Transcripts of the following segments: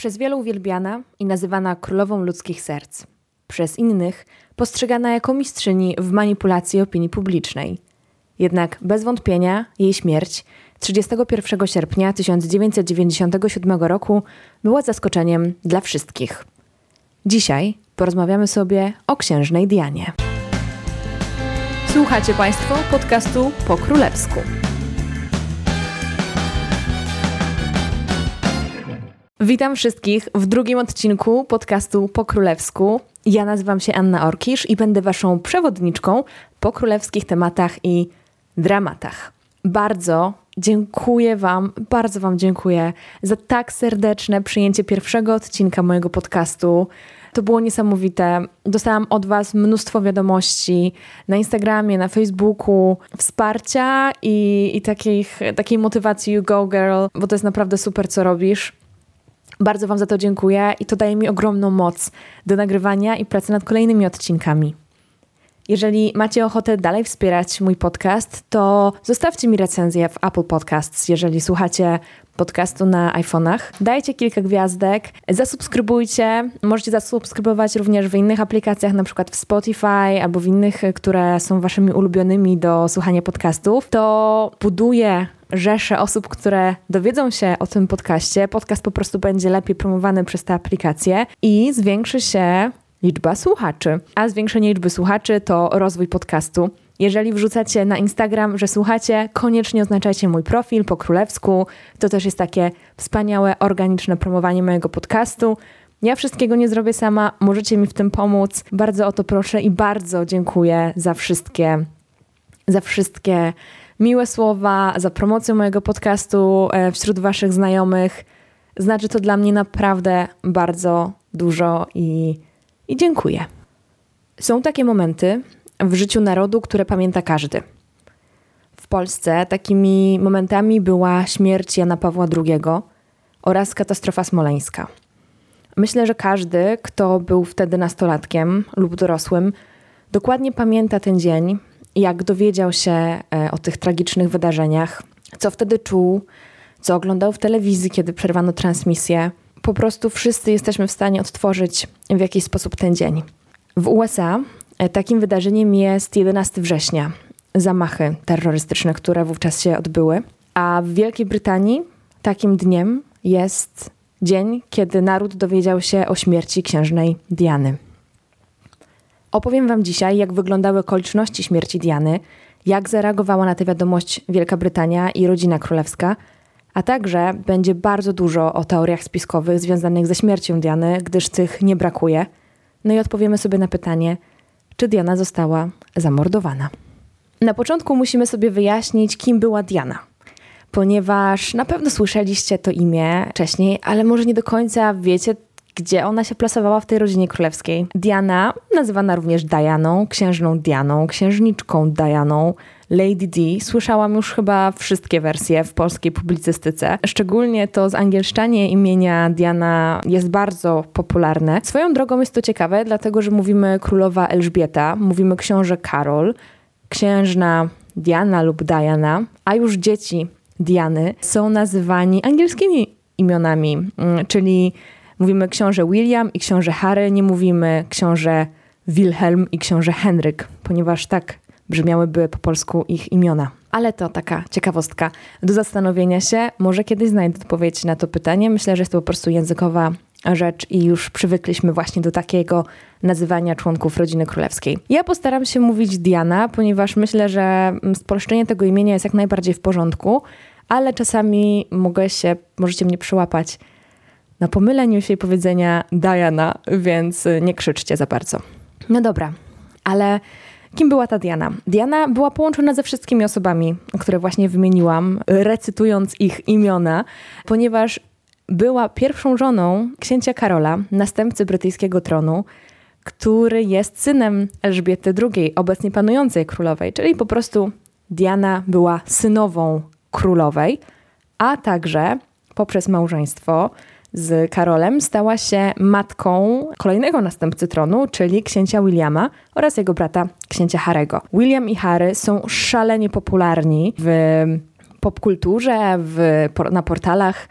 Przez wielu uwielbiana i nazywana królową ludzkich serc. Przez innych postrzegana jako mistrzyni w manipulacji opinii publicznej. Jednak bez wątpienia jej śmierć 31 sierpnia 1997 roku była zaskoczeniem dla wszystkich. Dzisiaj porozmawiamy sobie o księżnej Dianie. Słuchacie Państwo podcastu po królewsku. Witam wszystkich w drugim odcinku podcastu po królewsku. Ja nazywam się Anna Orkisz i będę Waszą przewodniczką po królewskich tematach i dramatach. Bardzo dziękuję Wam, bardzo Wam dziękuję za tak serdeczne przyjęcie pierwszego odcinka mojego podcastu. To było niesamowite. Dostałam od Was mnóstwo wiadomości na Instagramie, na Facebooku, wsparcia i, i takich, takiej motywacji You Go Girl, bo to jest naprawdę super, co robisz. Bardzo Wam za to dziękuję i to daje mi ogromną moc do nagrywania i pracy nad kolejnymi odcinkami. Jeżeli macie ochotę dalej wspierać mój podcast, to zostawcie mi recenzję w Apple Podcasts, jeżeli słuchacie podcastu na iPhone'ach. Dajcie kilka gwiazdek, zasubskrybujcie. Możecie zasubskrybować również w innych aplikacjach, na przykład w Spotify albo w innych, które są waszymi ulubionymi do słuchania podcastów. To buduje rzeszę osób, które dowiedzą się o tym podcaście. Podcast po prostu będzie lepiej promowany przez te aplikacje i zwiększy się liczba słuchaczy. A zwiększenie liczby słuchaczy to rozwój podcastu. Jeżeli wrzucacie na Instagram, że słuchacie, koniecznie oznaczajcie mój profil po królewsku. To też jest takie wspaniałe, organiczne promowanie mojego podcastu. Ja wszystkiego nie zrobię sama, możecie mi w tym pomóc. Bardzo o to proszę i bardzo dziękuję za wszystkie, za wszystkie miłe słowa, za promocję mojego podcastu e, wśród Waszych znajomych. Znaczy to dla mnie naprawdę bardzo dużo i, i dziękuję. Są takie momenty w życiu narodu, które pamięta każdy. W Polsce takimi momentami była śmierć Jana Pawła II oraz katastrofa smoleńska. Myślę, że każdy, kto był wtedy nastolatkiem lub dorosłym, dokładnie pamięta ten dzień jak dowiedział się e, o tych tragicznych wydarzeniach, co wtedy czuł, co oglądał w telewizji, kiedy przerwano transmisję. Po prostu wszyscy jesteśmy w stanie odtworzyć w jakiś sposób ten dzień. W USA e, takim wydarzeniem jest 11 września, zamachy terrorystyczne, które wówczas się odbyły, a w Wielkiej Brytanii takim dniem jest dzień, kiedy naród dowiedział się o śmierci księżnej Diany. Opowiem Wam dzisiaj, jak wyglądały okoliczności śmierci Diany, jak zareagowała na tę wiadomość Wielka Brytania i rodzina królewska, a także będzie bardzo dużo o teoriach spiskowych związanych ze śmiercią Diany, gdyż tych nie brakuje. No i odpowiemy sobie na pytanie, czy Diana została zamordowana. Na początku musimy sobie wyjaśnić, kim była Diana. Ponieważ na pewno słyszeliście to imię wcześniej, ale może nie do końca wiecie, gdzie ona się plasowała w tej rodzinie królewskiej. Diana, nazywana również Dianą, księżną Dianą, księżniczką Dianą, Lady D. Słyszałam już chyba wszystkie wersje w polskiej publicystyce. Szczególnie to z angielszczanie imienia Diana jest bardzo popularne. Swoją drogą jest to ciekawe, dlatego że mówimy królowa Elżbieta, mówimy książę Karol, księżna Diana lub Diana, a już dzieci Diany są nazywani angielskimi imionami, mm, czyli Mówimy książę William i książę Harry, nie mówimy książę Wilhelm i książę Henryk, ponieważ tak brzmiałyby po polsku ich imiona. Ale to taka ciekawostka do zastanowienia się. Może kiedyś znajdę odpowiedź na to pytanie. Myślę, że jest to po prostu językowa rzecz i już przywykliśmy właśnie do takiego nazywania członków rodziny królewskiej. Ja postaram się mówić Diana, ponieważ myślę, że spolszczenie tego imienia jest jak najbardziej w porządku, ale czasami mogę się, możecie mnie przyłapać na pomyleniu się powiedzenia Diana, więc nie krzyczcie za bardzo. No dobra, ale kim była ta Diana? Diana była połączona ze wszystkimi osobami, które właśnie wymieniłam, recytując ich imiona, ponieważ była pierwszą żoną księcia Karola, następcy brytyjskiego tronu, który jest synem Elżbiety II, obecnie panującej królowej, czyli po prostu Diana była synową królowej, a także poprzez małżeństwo z Karolem stała się matką kolejnego następcy tronu, czyli księcia Williama oraz jego brata księcia Harego. William i Harry są szalenie popularni w popkulturze, w, na portalach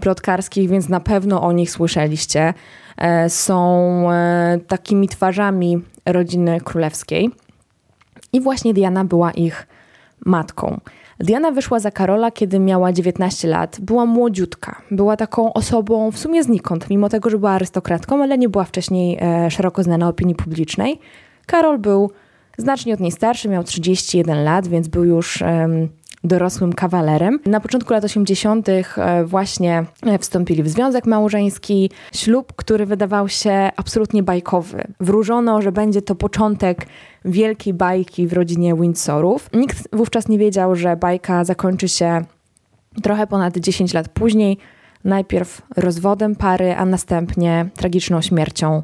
plotkarskich, więc na pewno o nich słyszeliście. E, są e, takimi twarzami rodziny królewskiej. I właśnie Diana była ich matką. Diana wyszła za Karola, kiedy miała 19 lat. Była młodziutka. Była taką osobą w sumie znikąd, mimo tego, że była arystokratką, ale nie była wcześniej e, szeroko znana opinii publicznej. Karol był znacznie od niej starszy, miał 31 lat, więc był już dorosłym kawalerem. Na początku lat 80. E, właśnie e, wstąpili w związek małżeński, ślub, który wydawał się absolutnie bajkowy. Wróżono, że będzie to początek wielkiej bajki w rodzinie Windsorów. Nikt wówczas nie wiedział, że bajka zakończy się trochę ponad 10 lat później. Najpierw rozwodem pary, a następnie tragiczną śmiercią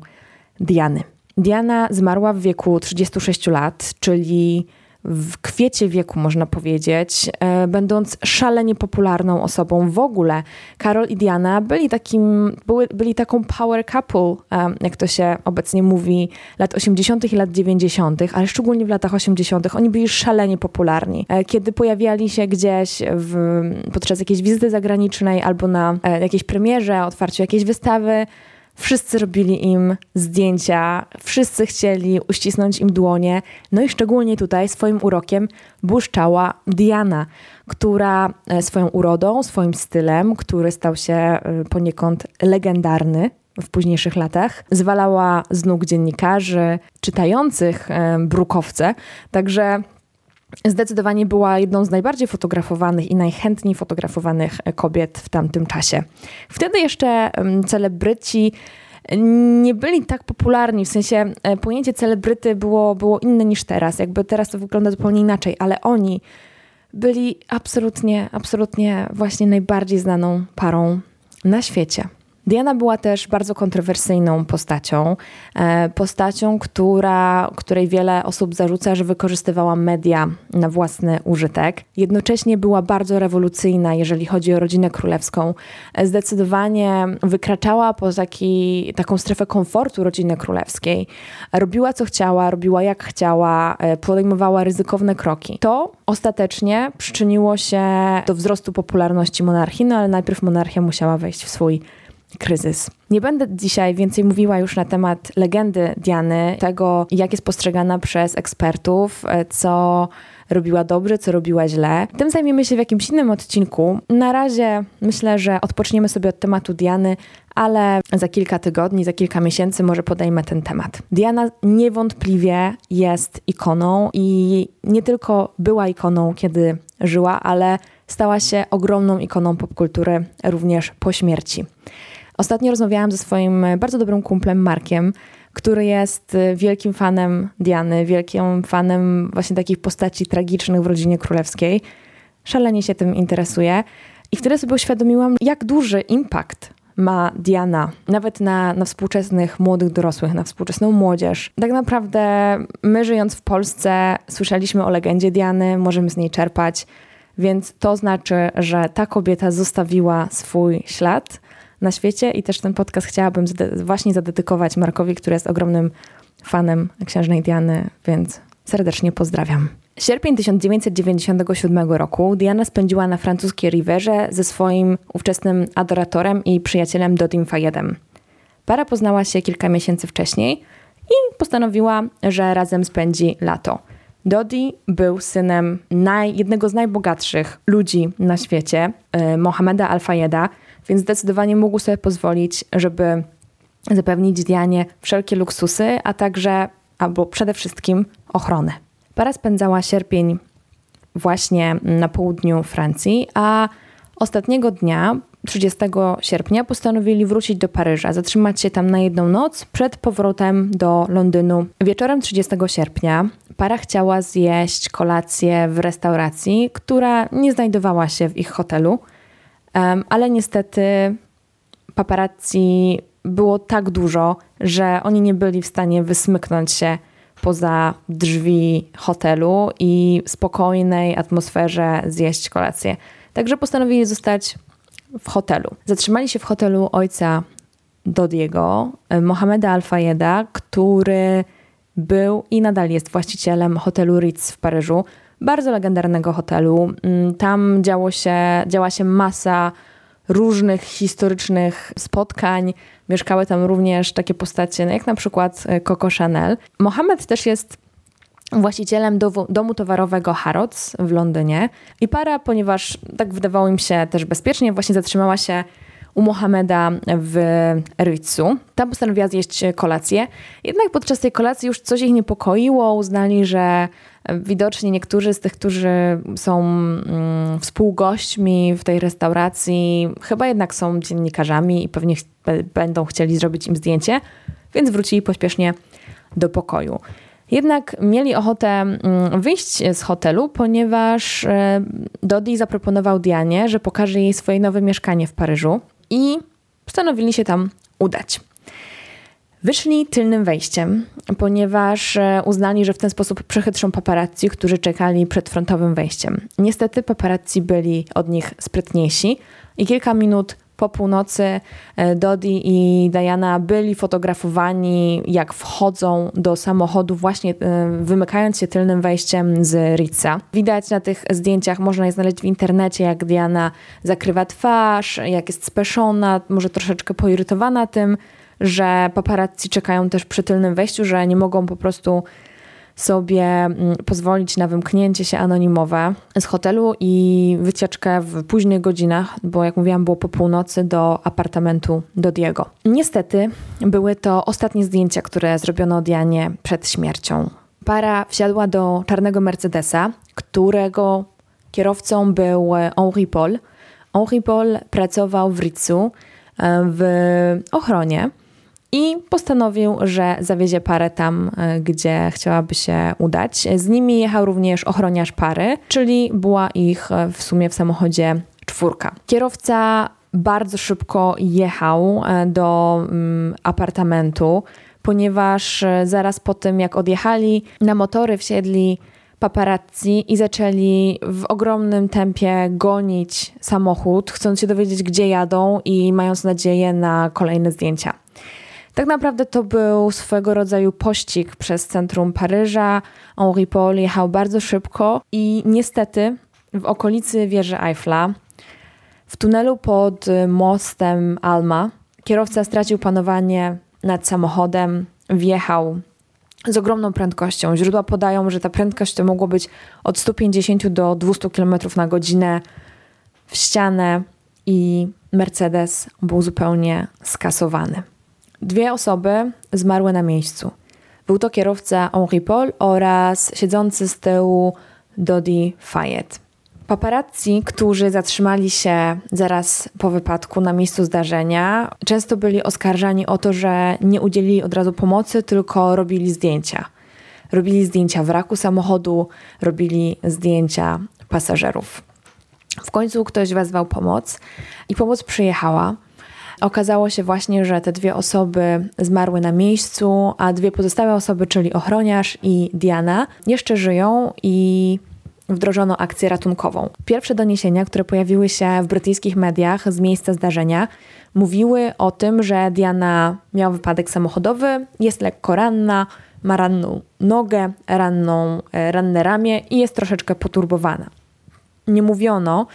Diany. Diana zmarła w wieku 36 lat, czyli w kwiecie wieku, można powiedzieć, e, będąc szalenie popularną osobą w ogóle. Karol i Diana byli, takim, były, byli taką power couple, e, jak to się obecnie mówi, lat 80. i lat 90., ale szczególnie w latach 80. Oni byli szalenie popularni. E, kiedy pojawiali się gdzieś w, podczas jakiejś wizyty zagranicznej albo na jakiejś premierze, otwarciu jakiejś wystawy, Wszyscy robili im zdjęcia, wszyscy chcieli uścisnąć im dłonie. No i szczególnie tutaj swoim urokiem błyszczała Diana, która e, swoją urodą, swoim stylem, który stał się e, poniekąd legendarny w późniejszych latach, zwalała z nóg dziennikarzy, czytających e, brukowce. Także zdecydowanie była jedną z najbardziej fotografowanych i najchętniej fotografowanych kobiet w tamtym czasie. Wtedy jeszcze celebryci nie byli tak popularni, w sensie e, pojęcie celebryty było, było inne niż teraz. Jakby teraz to wygląda zupełnie inaczej, ale oni byli absolutnie, absolutnie właśnie najbardziej znaną parą na świecie. Diana była też bardzo kontrowersyjną postacią. E, postacią, która, której wiele osób zarzuca, że wykorzystywała media na własny użytek. Jednocześnie była bardzo rewolucyjna, jeżeli chodzi o rodzinę królewską. E, zdecydowanie wykraczała poza taki, taką strefę komfortu rodziny królewskiej. Robiła co chciała, robiła jak chciała, e, podejmowała ryzykowne kroki. To ostatecznie przyczyniło się do wzrostu popularności monarchii, no ale najpierw monarchia musiała wejść w swój kryzys. Nie będę dzisiaj więcej mówiła już na temat legendy Diany, tego jak jest postrzegana przez ekspertów, e, co robiła dobrze, co robiła źle. Tym zajmiemy się w jakimś innym odcinku. Na razie myślę, że odpoczniemy sobie od tematu Diany, ale za kilka tygodni, za kilka miesięcy może podejmę ten temat. Diana niewątpliwie jest ikoną i nie tylko była ikoną, kiedy żyła, ale stała się ogromną ikoną popkultury również po śmierci. Ostatnio rozmawiałam ze swoim e, bardzo dobrym kumplem Markiem, który jest e, wielkim fanem Diany, wielkim fanem właśnie takich postaci tragicznych w rodzinie królewskiej. Szalenie się tym interesuje. I wtedy sobie uświadomiłam, jak duży impact ma Diana, nawet na, na współczesnych młodych dorosłych, na współczesną młodzież. Tak naprawdę my żyjąc w Polsce słyszeliśmy o legendzie Diany, możemy z niej czerpać, więc to znaczy, że ta kobieta zostawiła swój ślad na świecie i też ten podcast chciałabym właśnie zadedykować Markowi, który jest ogromnym fanem księżnej Diany, więc serdecznie pozdrawiam. Sierpień 1997 roku Diana spędziła na francuskiej Riverze ze swoim ówczesnym adoratorem i przyjacielem Dodim Fayedem. Para poznała się kilka miesięcy wcześniej i postanowiła, że razem spędzi lato. Dodi był synem naj, jednego z najbogatszych ludzi na świecie, y, Mohameda Al-Fayeda, więc zdecydowanie mógł sobie pozwolić, żeby zapewnić Dianie wszelkie luksusy, a także, albo przede wszystkim ochronę. Para spędzała sierpień właśnie na południu Francji, a ostatniego dnia, 30 sierpnia, postanowili wrócić do Paryża, zatrzymać się tam na jedną noc przed powrotem do Londynu. Wieczorem 30 sierpnia para chciała zjeść kolację w restauracji, która nie znajdowała się w ich hotelu ale niestety paparazzi było tak dużo, że oni nie byli w stanie wysmyknąć się poza drzwi hotelu i w spokojnej atmosferze zjeść kolację. Także postanowili zostać w hotelu. Zatrzymali się w hotelu ojca Dodiego, Mohameda Al-Fayeda, który był i nadal jest właścicielem hotelu Ritz w Paryżu bardzo legendarnego hotelu. Mm, tam działo się, działa się masa różnych historycznych spotkań. Mieszkały tam również takie postacie, no jak na przykład e, Coco Chanel. Mohamed też jest właścicielem domu towarowego Harrods w Londynie. I para, ponieważ tak wydawało im się też bezpiecznie, właśnie zatrzymała się u Mohameda w Ritzu. Tam postanowiła zjeść kolację. Jednak podczas tej kolacji już coś ich niepokoiło. Uznali, że widocznie niektórzy z tych, którzy są mm, współgośćmi w tej restauracji, chyba jednak są dziennikarzami i pewnie ch będą chcieli zrobić im zdjęcie, więc wrócili pośpiesznie do pokoju. Jednak mieli ochotę mm, wyjść z hotelu, ponieważ e, Dodi zaproponował Dianie, że pokaże jej swoje nowe mieszkanie w Paryżu i postanowili się tam udać. Wyszli tylnym wejściem, ponieważ e, uznali, że w ten sposób przechytrzą paparazzi, którzy czekali przed frontowym wejściem. Niestety paparazzi byli od nich sprytniejsi i kilka minut po północy e, Dodi i Diana byli fotografowani, jak wchodzą do samochodu, właśnie e, wymykając się tylnym wejściem z Ritza. Widać na tych zdjęciach, można je znaleźć w internecie, jak Diana zakrywa twarz, jak jest speszona, może troszeczkę poirytowana tym, że paparazzi czekają też przy tylnym wejściu, że nie mogą po prostu sobie mm, pozwolić na wymknięcie się anonimowe z hotelu i wycieczkę w późnych godzinach, bo jak mówiłam, było po północy do apartamentu do Diego. Niestety były to ostatnie zdjęcia, które zrobiono Dianie przed śmiercią. Para wsiadła do czarnego Mercedesa, którego kierowcą był Henri Paul. Henri Paul pracował w Ritzu e, w ochronie i postanowił, że zawiezie parę tam, e, gdzie chciałaby się udać. Z nimi jechał również ochroniarz pary, czyli była ich e, w sumie w samochodzie czwórka. Kierowca bardzo szybko jechał e, do mm, apartamentu, ponieważ zaraz po tym, jak odjechali, na motory wsiedli paparazzi i zaczęli w ogromnym tempie gonić samochód, chcąc się dowiedzieć, gdzie jadą i mając nadzieję na kolejne zdjęcia. Tak naprawdę to był swego rodzaju pościg przez centrum Paryża. Henri Paul jechał bardzo szybko i niestety w okolicy wieży Eiffla, w tunelu pod mostem Alma, kierowca stracił panowanie nad samochodem, wjechał z ogromną prędkością. Źródła podają, że ta prędkość to mogło być od 150 do 200 km na godzinę w ścianę i Mercedes był zupełnie skasowany. Dwie osoby zmarły na miejscu. Był to kierowca Henri Paul oraz siedzący z tyłu Dodi Fayette. Paparazzi, którzy zatrzymali się zaraz po wypadku na miejscu zdarzenia, często byli oskarżani o to, że nie udzielili od razu pomocy, tylko robili zdjęcia. Robili zdjęcia wraku samochodu, robili zdjęcia pasażerów. W końcu ktoś wezwał pomoc i pomoc przyjechała. Okazało się właśnie, że te dwie osoby zmarły na miejscu, a dwie pozostałe osoby, czyli ochroniarz i Diana, jeszcze żyją i wdrożono akcję ratunkową. Pierwsze doniesienia, które pojawiły się w brytyjskich mediach z miejsca zdarzenia, mówiły o tym, że Diana miała wypadek samochodowy, jest lekko ranna, ma ranną nogę, ranną, e, ranne ramię i jest troszeczkę poturbowana. Nie mówiono,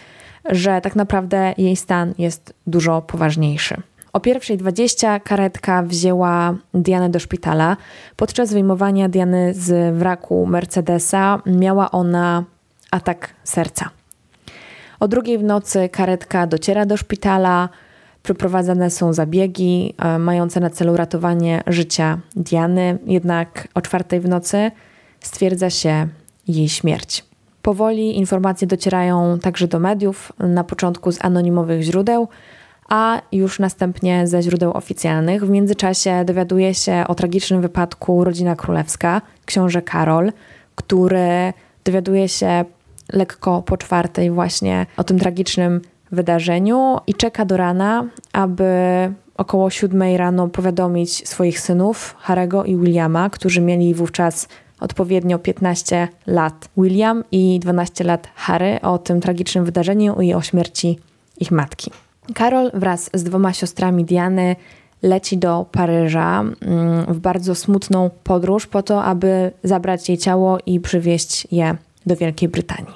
że tak naprawdę jej stan jest dużo poważniejszy. O pierwszej 20 karetka wzięła Dianę do szpitala. Podczas wyjmowania Diany z wraku Mercedesa miała ona atak serca. O drugiej w nocy karetka dociera do szpitala. Przeprowadzane są zabiegi e, mające na celu ratowanie życia Diany, jednak o czwartej w nocy stwierdza się jej śmierć. Powoli informacje docierają także do mediów, na początku z anonimowych źródeł, a już następnie ze źródeł oficjalnych. W międzyczasie dowiaduje się o tragicznym wypadku rodzina królewska, książę Karol, który dowiaduje się lekko po czwartej właśnie o tym tragicznym wydarzeniu i czeka do rana, aby około siódmej rano powiadomić swoich synów, Harego i Williama, którzy mieli wówczas odpowiednio 15 lat William i 12 lat Harry o tym tragicznym wydarzeniu i o śmierci ich matki. Karol wraz z dwoma siostrami Diany leci do Paryża mm, w bardzo smutną podróż po to, aby zabrać jej ciało i przywieźć je do Wielkiej Brytanii.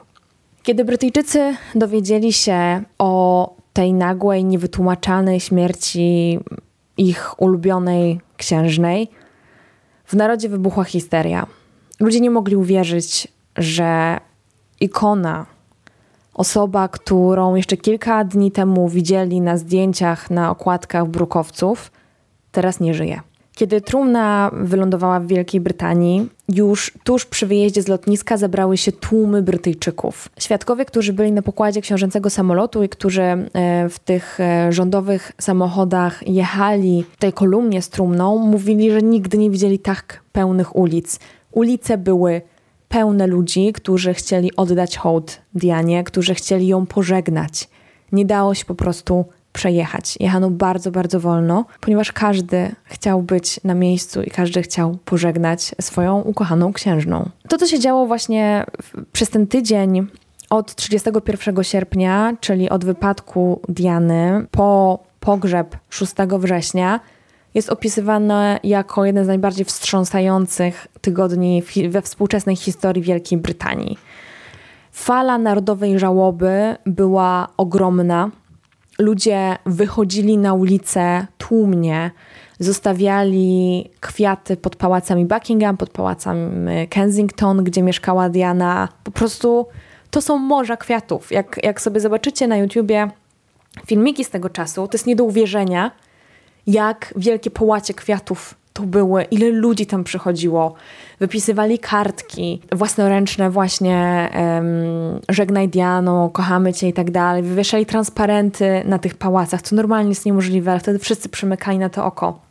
Kiedy Brytyjczycy dowiedzieli się o tej nagłej, niewytłumaczalnej śmierci ich ulubionej księżnej, w narodzie wybuchła histeria. Ludzie nie mogli uwierzyć, że ikona, osoba, którą jeszcze kilka dni temu widzieli na zdjęciach na okładkach brukowców, teraz nie żyje. Kiedy trumna wylądowała w Wielkiej Brytanii, już tuż przy wyjeździe z lotniska zebrały się tłumy Brytyjczyków. Świadkowie, którzy byli na pokładzie książęcego samolotu i którzy e, w tych e, rządowych samochodach jechali w tej kolumnie z trumną, mówili, że nigdy nie widzieli tak pełnych ulic. Ulice były pełne ludzi, którzy chcieli oddać hołd Dianie, którzy chcieli ją pożegnać. Nie dało się po prostu przejechać. Jechano bardzo, bardzo wolno, ponieważ każdy chciał być na miejscu i każdy chciał pożegnać swoją ukochaną księżną. To, co się działo właśnie przez ten tydzień od 31 sierpnia, czyli od wypadku Diany, po pogrzeb 6 września, jest opisywane jako jeden z najbardziej wstrząsających tygodni we współczesnej historii Wielkiej Brytanii. Fala narodowej żałoby była ogromna. Ludzie wychodzili na ulicę tłumnie, zostawiali kwiaty pod pałacami Buckingham, pod pałacem Kensington, gdzie mieszkała Diana. Po prostu to są morza kwiatów. Jak, jak sobie zobaczycie na YouTubie filmiki z tego czasu, to jest nie do uwierzenia, jak wielkie połacie kwiatów to były, ile ludzi tam przychodziło. Wypisywali kartki własnoręczne właśnie um, żegnaj Diano, kochamy cię i tak dalej. Wywieszali transparenty na tych pałacach, co normalnie jest niemożliwe, ale wtedy wszyscy przymykali na to oko.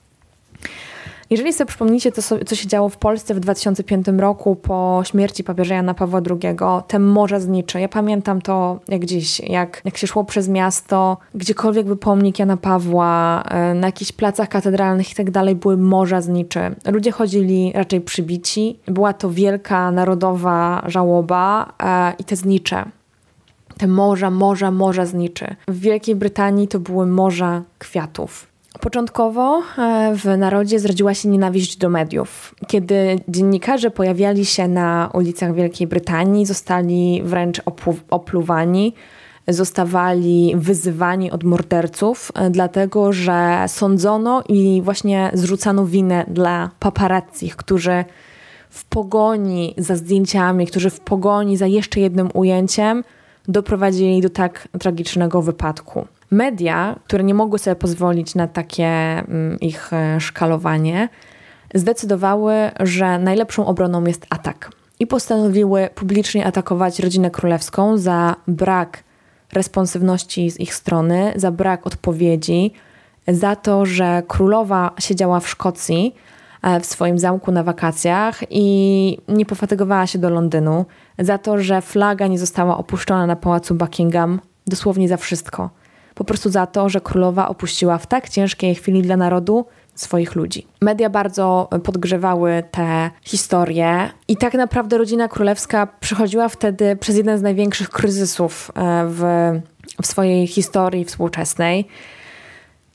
Jeżeli sobie przypomnicie, to, co się działo w Polsce w 2005 roku po śmierci papieża Jana Pawła II, te morza znicze. Ja pamiętam to jak dziś, jak, jak się szło przez miasto, gdziekolwiek był pomnik Jana Pawła, e, na jakichś placach katedralnych i tak dalej, były morza zniczy. Ludzie chodzili raczej przybici. Była to wielka narodowa żałoba e, i te znicze te morza, morza, morza zniczy. W Wielkiej Brytanii to były morza kwiatów. Początkowo e, w narodzie zrodziła się nienawiść do mediów. Kiedy dziennikarze pojawiali się na ulicach Wielkiej Brytanii, zostali wręcz opluwani, zostawali wyzywani od morderców, e, dlatego że sądzono i właśnie zrzucano winę dla paparazzi, którzy w pogoni za zdjęciami, którzy w pogoni za jeszcze jednym ujęciem doprowadzili do tak tragicznego wypadku. Media, które nie mogły sobie pozwolić na takie mm, ich e, szkalowanie, zdecydowały, że najlepszą obroną jest atak. I postanowiły publicznie atakować rodzinę królewską za brak responsywności z ich strony, za brak odpowiedzi, za to, że królowa siedziała w Szkocji e, w swoim zamku na wakacjach i nie pofatygowała się do Londynu, za to, że flaga nie została opuszczona na pałacu Buckingham, dosłownie za wszystko po prostu za to, że królowa opuściła w tak ciężkiej chwili dla narodu swoich ludzi. Media bardzo podgrzewały te historie i tak naprawdę rodzina królewska przechodziła wtedy przez jeden z największych kryzysów e, w, w swojej historii współczesnej.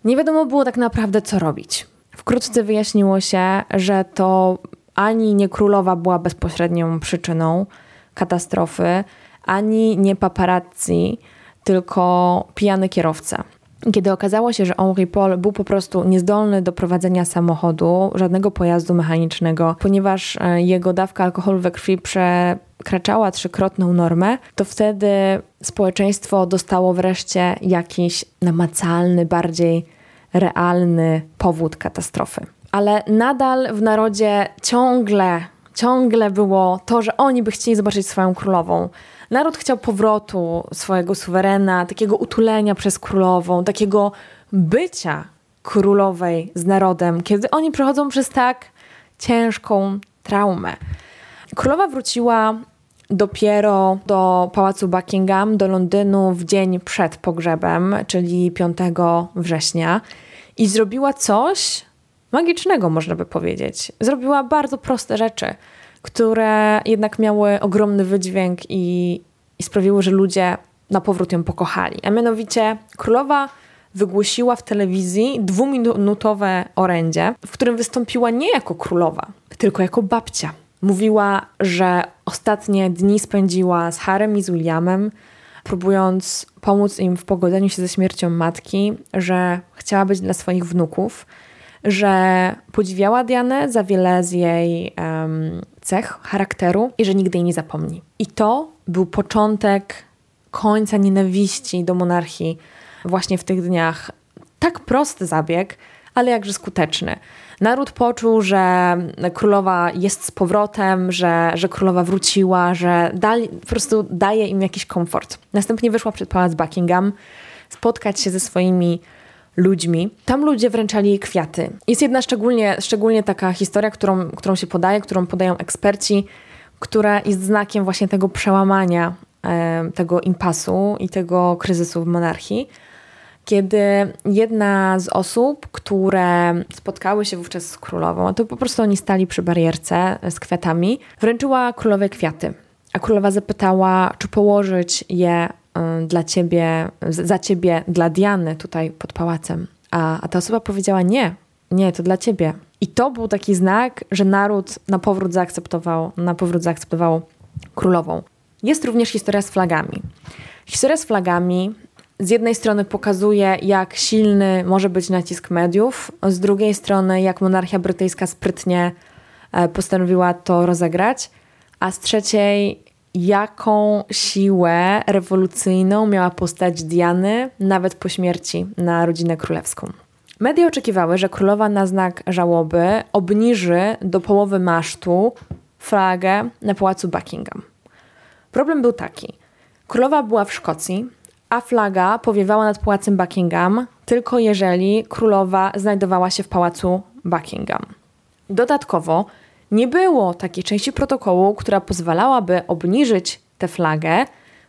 Nie wiadomo było tak naprawdę, co robić. Wkrótce wyjaśniło się, że to ani nie królowa była bezpośrednią przyczyną katastrofy, ani nie paparazzi, tylko pijany kierowca. Kiedy okazało się, że Henri Paul był po prostu niezdolny do prowadzenia samochodu, żadnego pojazdu mechanicznego, ponieważ e, jego dawka alkoholu we krwi przekraczała trzykrotną normę, to wtedy społeczeństwo dostało wreszcie jakiś namacalny, bardziej realny powód katastrofy. Ale nadal w narodzie ciągle, ciągle było to, że oni by chcieli zobaczyć swoją królową Naród chciał powrotu swojego suwerena, takiego utulenia przez królową, takiego bycia królowej z narodem, kiedy oni przechodzą przez tak ciężką traumę. Królowa wróciła dopiero do pałacu Buckingham, do Londynu w dzień przed pogrzebem, czyli 5 września, i zrobiła coś magicznego, można by powiedzieć. Zrobiła bardzo proste rzeczy które jednak miały ogromny wydźwięk i, i sprawiły, że ludzie na powrót ją pokochali. A mianowicie królowa wygłosiła w telewizji dwuminutowe orędzie, w którym wystąpiła nie jako królowa, tylko jako babcia. Mówiła, że ostatnie dni spędziła z Harem i z Williamem, próbując pomóc im w pogodzeniu się ze śmiercią matki, że chciała być dla swoich wnuków, że podziwiała Dianę za wiele z jej um, cech, charakteru i że nigdy jej nie zapomni. I to był początek końca nienawiści do monarchii właśnie w tych dniach. Tak prosty zabieg, ale jakże skuteczny. Naród poczuł, że królowa jest z powrotem, że, że królowa wróciła, że dali, po prostu daje im jakiś komfort. Następnie wyszła przed pałac Buckingham spotkać się ze swoimi ludźmi. Tam ludzie wręczali jej kwiaty. Jest jedna szczególnie, szczególnie taka historia, którą, którą się podaje, którą podają eksperci, która jest znakiem właśnie tego przełamania, e, tego impasu i tego kryzysu w monarchii kiedy jedna z osób, które spotkały się wówczas z królową, to po prostu oni stali przy barierce z kwiatami, wręczyła królowej kwiaty. A królowa zapytała, czy położyć je dla ciebie, za ciebie, dla Diany tutaj pod pałacem. A, a ta osoba powiedziała: Nie, nie, to dla ciebie. I to był taki znak, że naród na powrót zaakceptował, na powrót zaakceptował królową. Jest również historia z flagami. Historia z flagami z jednej strony pokazuje, jak silny może być nacisk mediów, z drugiej strony, jak monarchia brytyjska sprytnie e, postanowiła to rozegrać, a z trzeciej, jaką siłę rewolucyjną miała postać Diany nawet po śmierci na rodzinę królewską. Media oczekiwały, że królowa na znak żałoby obniży do połowy masztu flagę na pałacu Buckingham. Problem był taki. Królowa była w Szkocji, a flaga powiewała nad pałacem Buckingham tylko jeżeli królowa znajdowała się w pałacu Buckingham. Dodatkowo nie było takiej części protokołu, która pozwalałaby obniżyć tę flagę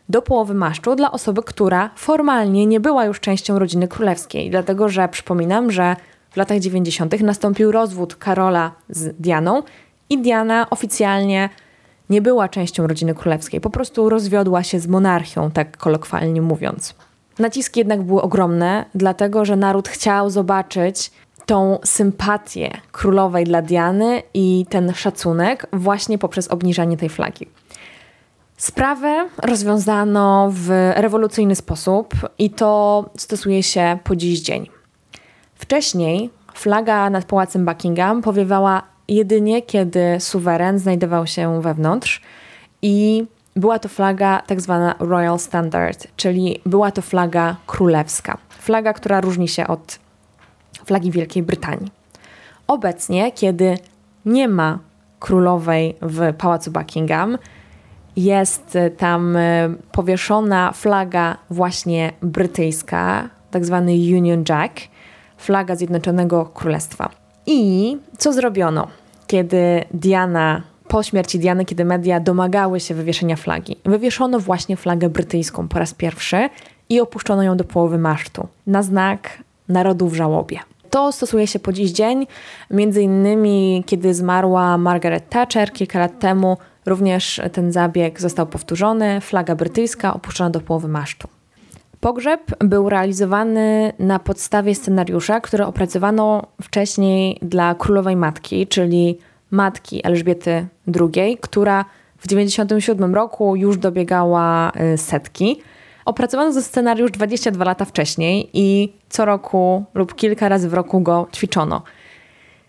do połowy maszczu dla osoby, która formalnie nie była już częścią rodziny królewskiej. Dlatego, że przypominam, że w latach 90. nastąpił rozwód Karola z Dianą i Diana oficjalnie nie była częścią rodziny królewskiej, po prostu rozwiodła się z monarchią, tak kolokwialnie mówiąc. Naciski jednak były ogromne, dlatego że naród chciał zobaczyć tą sympatię królowej dla Diany i ten szacunek właśnie poprzez obniżanie tej flagi. Sprawę rozwiązano w rewolucyjny sposób i to stosuje się po dziś dzień. Wcześniej flaga nad pałacem Buckingham powiewała jedynie kiedy suweren znajdował się wewnątrz i była to flaga tak zwana Royal Standard, czyli była to flaga królewska. Flaga, która różni się od flagi Wielkiej Brytanii. Obecnie, kiedy nie ma królowej w pałacu Buckingham, jest tam e, powieszona flaga właśnie brytyjska, tak zwany Union Jack, flaga Zjednoczonego Królestwa. I co zrobiono, kiedy Diana, po śmierci Diany, kiedy media domagały się wywieszenia flagi? Wywieszono właśnie flagę brytyjską po raz pierwszy i opuszczono ją do połowy masztu na znak narodu w żałobie. To stosuje się po dziś dzień, między innymi kiedy zmarła Margaret Thatcher kilka lat temu, również ten zabieg został powtórzony, flaga brytyjska opuszczona do połowy masztu. Pogrzeb był realizowany na podstawie scenariusza, który opracowano wcześniej dla królowej matki, czyli matki Elżbiety II, która w 1997 roku już dobiegała y, setki. Opracowano ze scenariusz 22 lata wcześniej i co roku lub kilka razy w roku go ćwiczono.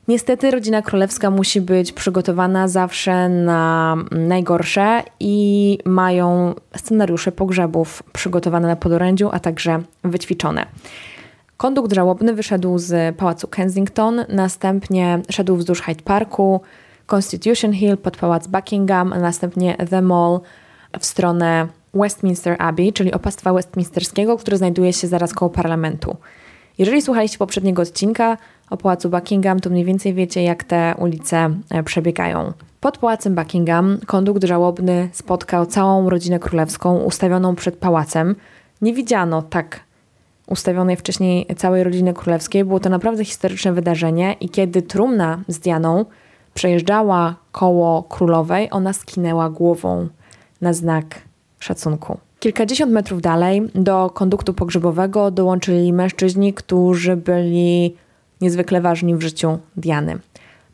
Niestety rodzina królewska musi być przygotowana zawsze na najgorsze i mają scenariusze pogrzebów przygotowane na podorędziu, a także wyćwiczone. Kondukt żałobny wyszedł z pałacu Kensington, następnie szedł wzdłuż Hyde Parku, Constitution Hill pod pałac Buckingham, a następnie The Mall w stronę Westminster Abbey, czyli opastwa westminsterskiego, które znajduje się zaraz koło parlamentu. Jeżeli słuchaliście poprzedniego odcinka o pałacu Buckingham, to mniej więcej wiecie, jak te ulice e, przebiegają. Pod pałacem Buckingham kondukt żałobny spotkał całą rodzinę królewską ustawioną przed pałacem. Nie widziano tak ustawionej wcześniej całej rodziny królewskiej. Było to naprawdę historyczne wydarzenie i kiedy trumna z Dianą przejeżdżała koło królowej, ona skinęła głową na znak szacunku. Kilkadziesiąt metrów dalej do konduktu pogrzebowego dołączyli mężczyźni, którzy byli niezwykle ważni w życiu Diany.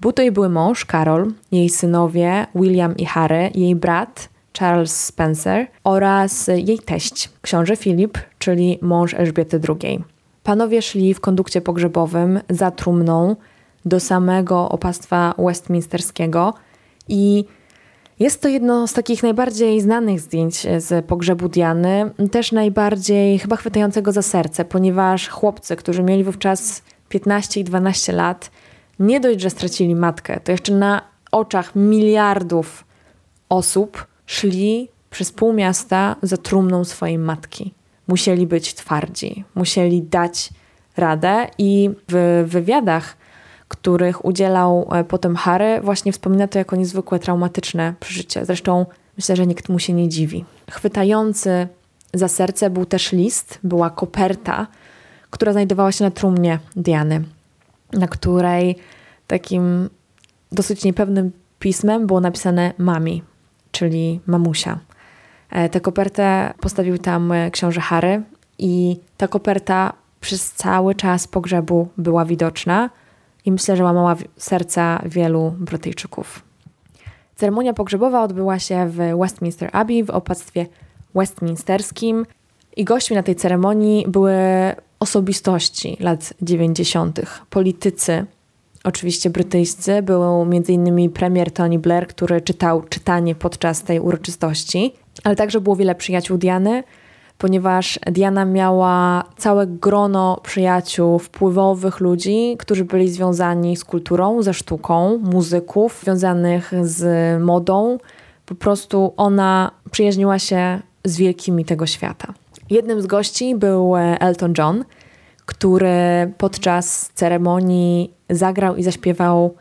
Był to jej były mąż, Karol, jej synowie, William i Harry, jej brat, Charles Spencer oraz jej teść, książę Filip, czyli mąż Elżbiety II. Panowie szli w kondukcie pogrzebowym za trumną do samego opastwa westminsterskiego i jest to jedno z takich najbardziej znanych zdjęć z pogrzebu Diany, też najbardziej chyba chwytającego za serce, ponieważ chłopcy, którzy mieli wówczas 15 i 12 lat, nie dość, że stracili matkę, to jeszcze na oczach miliardów osób szli przez pół miasta za trumną swojej matki. Musieli być twardzi, musieli dać radę i w wywiadach, których udzielał e, potem Harry, właśnie wspomina to jako niezwykłe traumatyczne przeżycie. Zresztą myślę, że nikt mu się nie dziwi. Chwytający za serce był też list, była koperta, która znajdowała się na trumnie Diany, na której takim dosyć niepewnym pismem było napisane mami, czyli mamusia. E, tę kopertę postawił tam e, książę Harry i ta koperta przez cały czas pogrzebu była widoczna i myślę, że łamała serca wielu Brytyjczyków. Ceremonia pogrzebowa odbyła się w Westminster Abbey w opactwie westminsterskim i gośćmi na tej ceremonii były osobistości lat 90., politycy, oczywiście brytyjscy. Był m.in. premier Tony Blair, który czytał czytanie podczas tej uroczystości, ale także było wiele przyjaciół Diany, ponieważ Diana miała całe grono przyjaciół, wpływowych ludzi, którzy byli związani z kulturą, ze sztuką, muzyków, związanych z modą. Po prostu ona przyjaźniła się z wielkimi tego świata. Jednym z gości był Elton John, który podczas ceremonii zagrał i zaśpiewał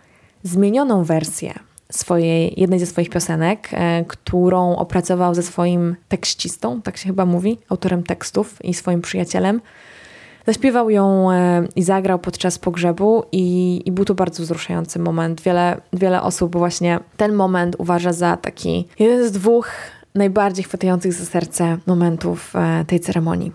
zmienioną wersję swojej, jednej ze swoich piosenek, e, którą opracował ze swoim tekścistą, tak się chyba mówi, autorem tekstów i swoim przyjacielem. Zaśpiewał ją e, i zagrał podczas pogrzebu i, i, był to bardzo wzruszający moment. Wiele, wiele osób właśnie ten moment uważa za taki jeden z dwóch najbardziej chwytających za serce momentów e, tej ceremonii.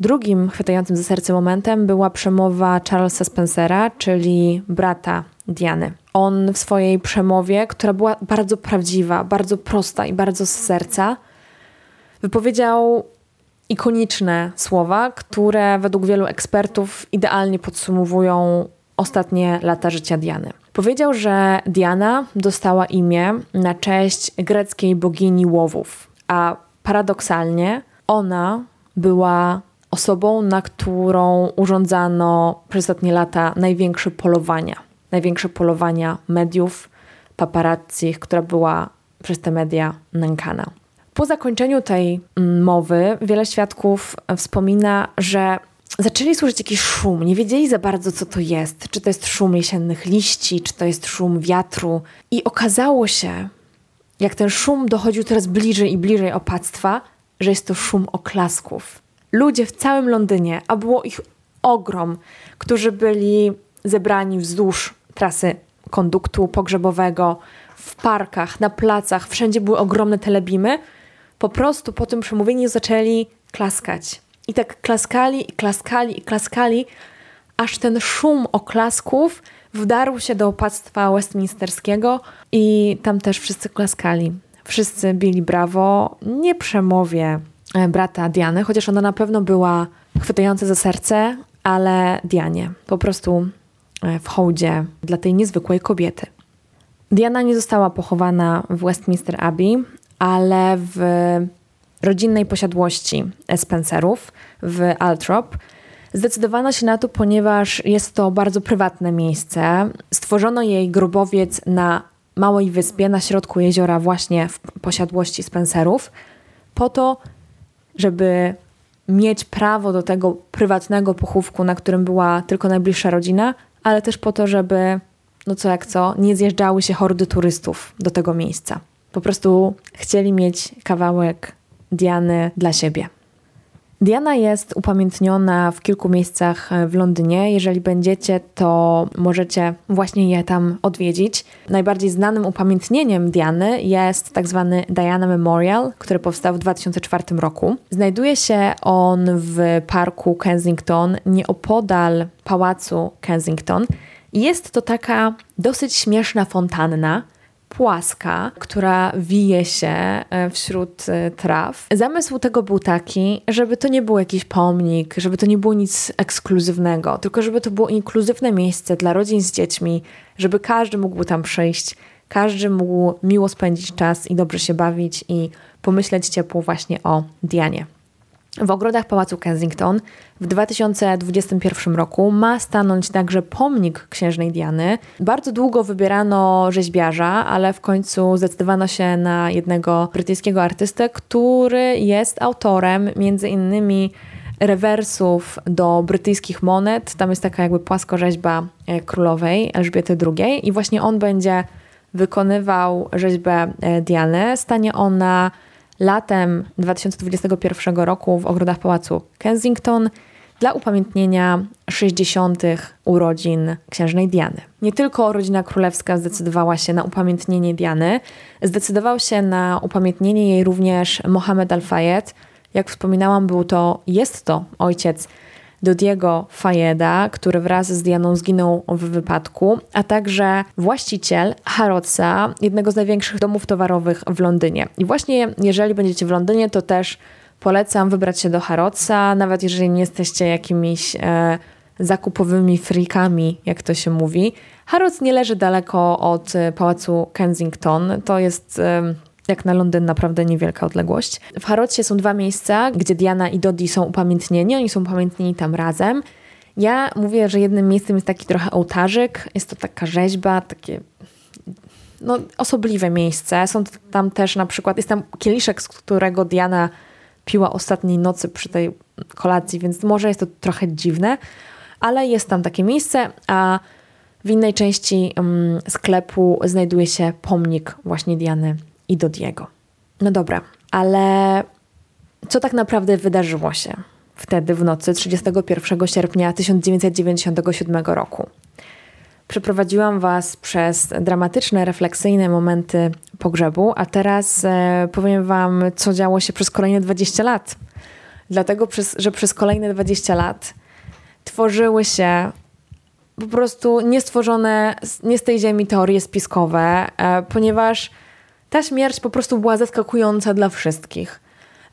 Drugim chwytającym za serce momentem była przemowa Charlesa Spencera, czyli brata Diany. On w swojej przemowie, która była bardzo prawdziwa, bardzo prosta i bardzo z serca, wypowiedział ikoniczne słowa, które według wielu ekspertów idealnie podsumowują ostatnie lata życia Diany. Powiedział, że Diana dostała imię na cześć greckiej bogini łowów, a paradoksalnie ona była osobą, na którą urządzano przez ostatnie lata największe polowania. Największe polowania mediów, paparazzi, która była przez te media nękana. Po zakończeniu tej mm, mowy wiele świadków wspomina, że zaczęli słyszeć jakiś szum. Nie wiedzieli za bardzo, co to jest. Czy to jest szum jesiennych liści, czy to jest szum wiatru. I okazało się, jak ten szum dochodził coraz bliżej i bliżej opactwa, że jest to szum oklasków ludzie w całym Londynie, a było ich ogrom, którzy byli zebrani wzdłuż trasy konduktu pogrzebowego, w parkach, na placach, wszędzie były ogromne telebimy, po prostu po tym przemówieniu zaczęli klaskać. I tak klaskali, i klaskali, i klaskali, aż ten szum oklasków wdarł się do opactwa westminsterskiego i tam też wszyscy klaskali. Wszyscy bili brawo, nie przemowie brata Diany, chociaż ona na pewno była chwytająca za serce, ale Dianie, po prostu w hołdzie dla tej niezwykłej kobiety. Diana nie została pochowana w Westminster Abbey, ale w rodzinnej posiadłości Spencerów w Altrop. Zdecydowano się na to, ponieważ jest to bardzo prywatne miejsce. Stworzono jej grobowiec na małej wyspie na środku jeziora, właśnie w posiadłości Spencerów, po to, żeby mieć prawo do tego prywatnego pochówku, na którym była tylko najbliższa rodzina, ale też po to, żeby, no co jak co, nie zjeżdżały się hordy turystów do tego miejsca. Po prostu chcieli mieć kawałek Diany dla siebie. Diana jest upamiętniona w kilku miejscach w Londynie. Jeżeli będziecie, to możecie właśnie je tam odwiedzić. Najbardziej znanym upamiętnieniem Diany jest tak zwany Diana Memorial, który powstał w 2004 roku. Znajduje się on w parku Kensington, nieopodal pałacu Kensington. Jest to taka dosyć śmieszna fontanna, płaska, która wije się e, wśród e, traw. Zamysł tego był taki, żeby to nie był jakiś pomnik, żeby to nie było nic ekskluzywnego, tylko żeby to było inkluzywne miejsce dla rodzin z dziećmi, żeby każdy mógł tam przyjść, każdy mógł miło spędzić czas i dobrze się bawić i pomyśleć ciepło właśnie o Dianie. W ogrodach Pałacu Kensington w 2021 roku ma stanąć także pomnik księżnej Diany. Bardzo długo wybierano rzeźbiarza, ale w końcu zdecydowano się na jednego brytyjskiego artystę, który jest autorem między innymi rewersów do brytyjskich monet. Tam jest taka jakby płaskorzeźba e, królowej Elżbiety II i właśnie on będzie wykonywał rzeźbę e, Diany. Stanie ona latem 2021 roku w ogrodach Pałacu Kensington dla upamiętnienia 60. urodzin księżnej Diany. Nie tylko rodzina królewska zdecydowała się na upamiętnienie Diany, zdecydował się na upamiętnienie jej również Mohamed Al-Fayed. Jak wspominałam, był to, jest to ojciec Dodiego Fayeda, który wraz z Dianą zginął w wypadku, a także właściciel Harrodsa, jednego z największych domów towarowych w Londynie. I właśnie jeżeli będziecie w Londynie, to też polecam wybrać się do Harrodsa, nawet jeżeli nie jesteście jakimiś e, zakupowymi frikami, jak to się mówi. Harrods nie leży daleko od e, pałacu Kensington. To jest... E, jak na Londyn naprawdę niewielka odległość. W Harrodsie są dwa miejsca, gdzie Diana i Dodi są upamiętnieni, oni są upamiętnieni tam razem. Ja mówię, że jednym miejscem jest taki trochę ołtarzyk, jest to taka rzeźba, takie no, osobliwe miejsce. Są tam też na przykład, jest tam kieliszek, z którego Diana piła ostatniej nocy przy tej kolacji, więc może jest to trochę dziwne, ale jest tam takie miejsce, a w innej części um, sklepu znajduje się pomnik właśnie Diany i do Diego. No dobra, ale co tak naprawdę wydarzyło się wtedy w nocy 31 sierpnia 1997 roku? Przeprowadziłam Was przez dramatyczne, refleksyjne momenty pogrzebu, a teraz e, powiem Wam, co działo się przez kolejne 20 lat. Dlatego, że przez kolejne 20 lat tworzyły się po prostu niestworzone, nie z tej ziemi teorie spiskowe, e, ponieważ ta śmierć po prostu była zaskakująca dla wszystkich.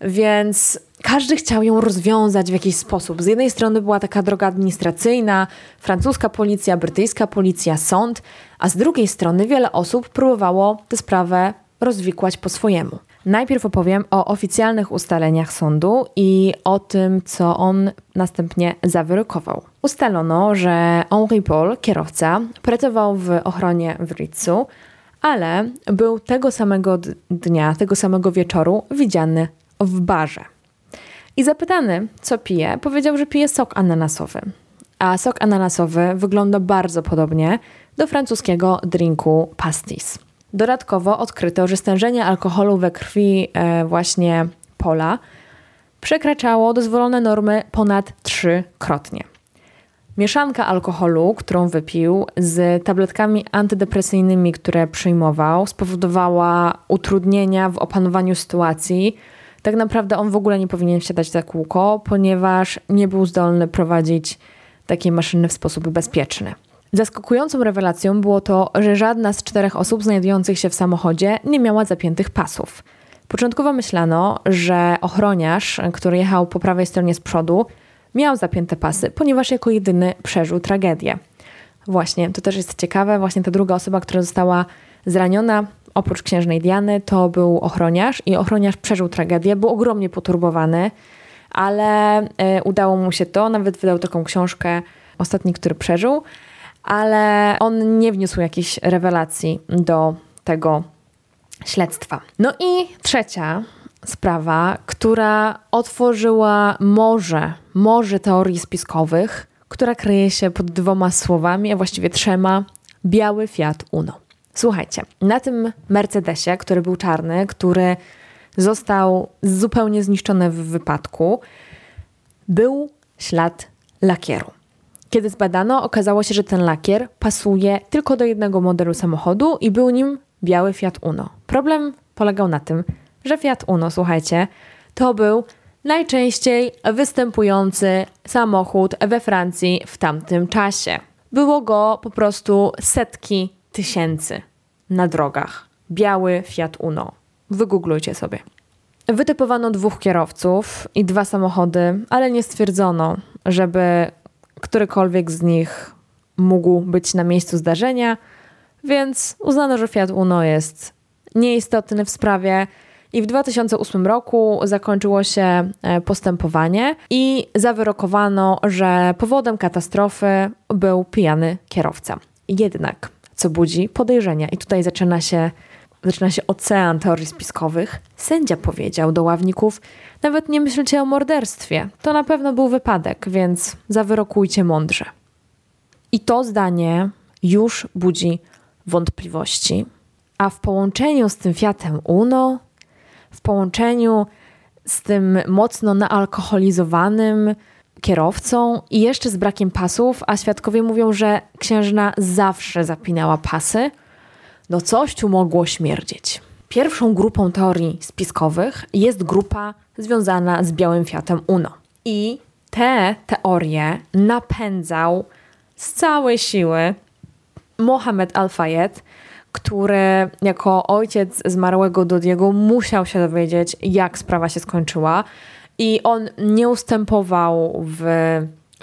Więc każdy chciał ją rozwiązać w jakiś sposób. Z jednej strony była taka droga administracyjna, francuska policja, brytyjska policja, sąd, a z drugiej strony wiele osób próbowało tę sprawę rozwikłać po swojemu. Najpierw opowiem o oficjalnych ustaleniach sądu i o tym, co on następnie zawyrokował. Ustalono, że Henri Paul, kierowca, pracował w ochronie w Ritzu, ale był tego samego dnia, tego samego wieczoru widziany w barze. I zapytany, co pije, powiedział, że pije sok ananasowy. A sok ananasowy wygląda bardzo podobnie do francuskiego drinku pastis. Dodatkowo odkryto, że stężenie alkoholu we krwi e, właśnie Pola przekraczało dozwolone normy ponad trzykrotnie. Mieszanka alkoholu, którą wypił, z tabletkami antydepresyjnymi, które przyjmował, spowodowała utrudnienia w opanowaniu sytuacji. Tak naprawdę on w ogóle nie powinien wsiadać za kółko, ponieważ nie był zdolny prowadzić takiej maszyny w sposób bezpieczny. Zaskakującą rewelacją było to, że żadna z czterech osób znajdujących się w samochodzie nie miała zapiętych pasów. Początkowo myślano, że ochroniarz, który jechał po prawej stronie z przodu, miał zapięte pasy, ponieważ jako jedyny przeżył tragedię. Właśnie, to też jest ciekawe, właśnie ta druga osoba, która została zraniona, oprócz księżnej Diany, to był ochroniarz i ochroniarz przeżył tragedię, był ogromnie poturbowany, ale y, udało mu się to, nawet wydał taką książkę, ostatni, który przeżył, ale on nie wniósł jakichś rewelacji do tego śledztwa. No i trzecia sprawa, która otworzyła morze, morze teorii spiskowych, która kryje się pod dwoma słowami, a właściwie trzema: biały Fiat Uno. Słuchajcie, na tym Mercedesie, który był czarny, który został zupełnie zniszczony w wypadku, był ślad lakieru. Kiedy zbadano, okazało się, że ten lakier pasuje tylko do jednego modelu samochodu i był nim biały Fiat Uno. Problem polegał na tym, że Fiat Uno, słuchajcie, to był najczęściej występujący samochód we Francji w tamtym czasie. Było go po prostu setki tysięcy na drogach. biały Fiat Uno. Wygooglujcie sobie. Wytypowano dwóch kierowców i dwa samochody, ale nie stwierdzono, żeby którykolwiek z nich mógł być na miejscu zdarzenia, więc uznano, że Fiat Uno jest nieistotny w sprawie. I w 2008 roku zakończyło się e, postępowanie i zawyrokowano, że powodem katastrofy był pijany kierowca. Jednak, co budzi podejrzenia, i tutaj zaczyna się, zaczyna się ocean teorii spiskowych, sędzia powiedział do ławników: Nawet nie myślcie o morderstwie, to na pewno był wypadek, więc zawyrokujcie mądrze. I to zdanie już budzi wątpliwości, a w połączeniu z tym Fiatem Uno, w połączeniu z tym mocno naalkoholizowanym kierowcą i jeszcze z brakiem pasów, a świadkowie mówią, że księżna zawsze zapinała pasy, no coś tu mogło śmierdzieć. Pierwszą grupą teorii spiskowych jest grupa związana z białym Fiatem Uno. I te teorie napędzał z całej siły Mohamed Al-Fayed, który jako ojciec zmarłego Dodiego musiał się dowiedzieć, jak sprawa się skończyła. I on nie ustępował w,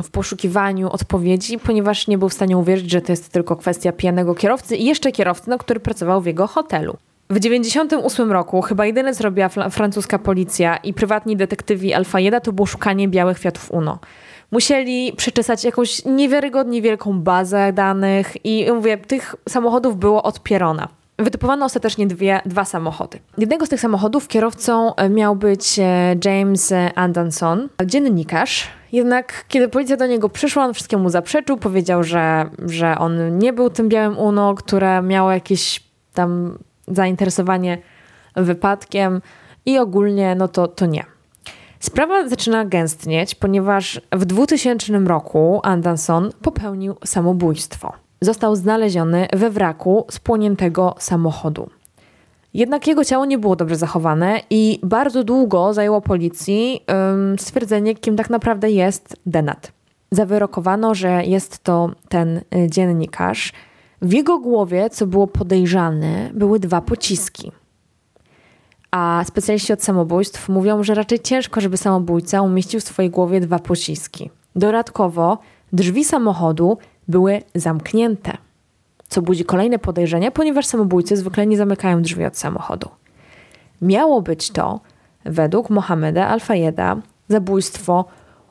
w poszukiwaniu odpowiedzi, ponieważ nie był w stanie uwierzyć, że to jest tylko kwestia pijanego kierowcy i jeszcze kierowcy, no, który pracował w jego hotelu. W 1998 roku chyba jedyne co robiła francuska policja i prywatni detektywi Alfayeda to było szukanie białych kwiatów UNO musieli przeczesać jakąś niewiarygodnie wielką bazę danych i mówię, tych samochodów było od Pierona. Wytypowano ostatecznie dwie, dwa samochody. Jednego z tych samochodów kierowcą miał być e, James Anderson, dziennikarz. Jednak kiedy policja do niego przyszła, on wszystkiemu zaprzeczył, powiedział, że, że on nie był tym białym UNO, które miało jakieś tam zainteresowanie wypadkiem i ogólnie no to, to nie. Sprawa zaczyna gęstnieć, ponieważ w 2000 roku Anderson popełnił samobójstwo. Został znaleziony we wraku spłoniętego samochodu. Jednak jego ciało nie było dobrze zachowane i bardzo długo zajęło policji um, stwierdzenie, kim tak naprawdę jest Denat. Zawyrokowano, że jest to ten y, dziennikarz. W jego głowie, co było podejrzane, były dwa pociski – a specjaliści od samobójstw mówią, że raczej ciężko, żeby samobójca umieścił w swojej głowie dwa pociski. Dodatkowo drzwi samochodu były zamknięte, co budzi kolejne podejrzenia, ponieważ samobójcy zwykle nie zamykają drzwi od samochodu. Miało być to, według Mohameda Al-Fayeda, zabójstwo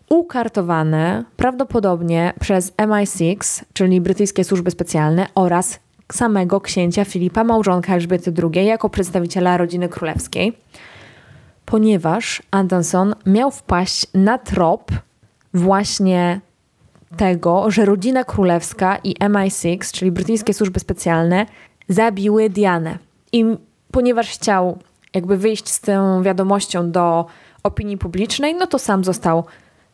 ukartowane prawdopodobnie przez MI6, czyli brytyjskie służby specjalne oraz samego księcia Filipa, małżonka Elżbiety II, jako przedstawiciela rodziny królewskiej, ponieważ Anderson miał wpaść na trop właśnie tego, że rodzina królewska i MI6, czyli brytyjskie służby specjalne, zabiły Dianę. I ponieważ chciał jakby wyjść z tą wiadomością do opinii publicznej, no to sam został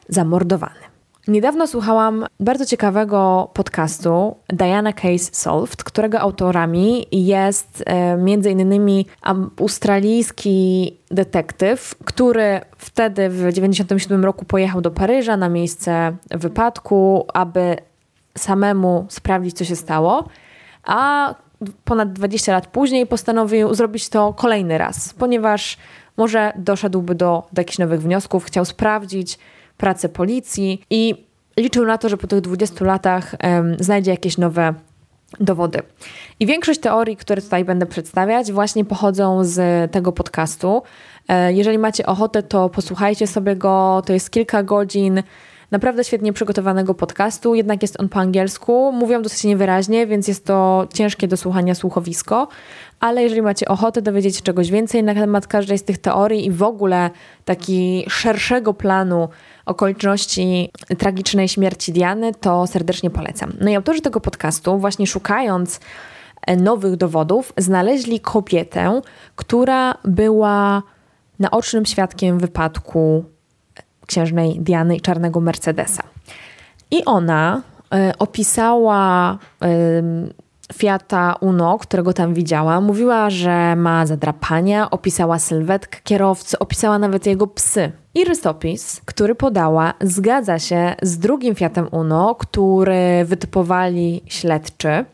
zamordowany. Niedawno słuchałam bardzo ciekawego podcastu Diana Case Solved, którego autorami jest e, innymi australijski detektyw, który wtedy w 1997 roku pojechał do Paryża na miejsce wypadku, aby samemu sprawdzić, co się stało, a ponad 20 lat później postanowił zrobić to kolejny raz, ponieważ może doszedłby do, do jakichś nowych wniosków, chciał sprawdzić, pracę policji i liczył na to, że po tych 20 latach um, znajdzie jakieś nowe dowody. I większość teorii, które tutaj będę przedstawiać, właśnie pochodzą z tego podcastu. E, jeżeli macie ochotę, to posłuchajcie sobie go. To jest kilka godzin naprawdę świetnie przygotowanego podcastu, jednak jest on po angielsku. Mówią dosyć niewyraźnie, więc jest to ciężkie do słuchania słuchowisko. Ale jeżeli macie ochotę dowiedzieć się czegoś więcej na temat każdej z tych teorii i w ogóle taki szerszego planu okoliczności tragicznej śmierci Diany, to serdecznie polecam. No i autorzy tego podcastu, właśnie szukając e, nowych dowodów, znaleźli kobietę, która była naocznym świadkiem wypadku księżnej Diany i czarnego Mercedesa. I ona y, opisała Fiata Uno, którego tam widziała. Mówiła, że ma zadrapania, opisała sylwetkę kierowcy, opisała nawet jego psy. I rysopis, który podała, zgadza się z drugim Fiatem Uno, który wytypowali śledczy,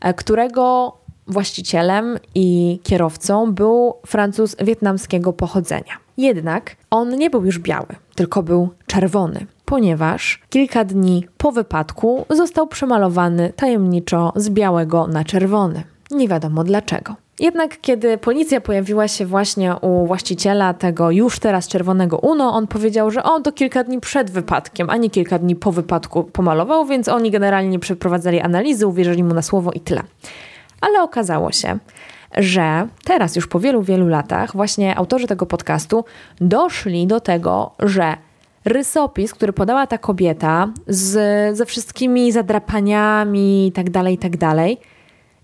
e, którego właścicielem i kierowcą był Francuz wietnamskiego pochodzenia. Jednak on nie był już biały, tylko był czerwony, ponieważ kilka dni po wypadku został przemalowany tajemniczo z białego na czerwony. Nie wiadomo dlaczego. Jednak kiedy policja pojawiła się właśnie u właściciela tego już teraz czerwonego Uno, on powiedział, że on to kilka dni przed wypadkiem, a nie kilka dni po wypadku pomalował, więc oni generalnie przeprowadzali analizy, uwierzyli mu na słowo i tyle. Ale okazało się, że teraz już po wielu, wielu latach właśnie autorzy tego podcastu doszli do tego, że rysopis, który podała ta kobieta z, ze wszystkimi zadrapaniami i tak dalej, i tak dalej,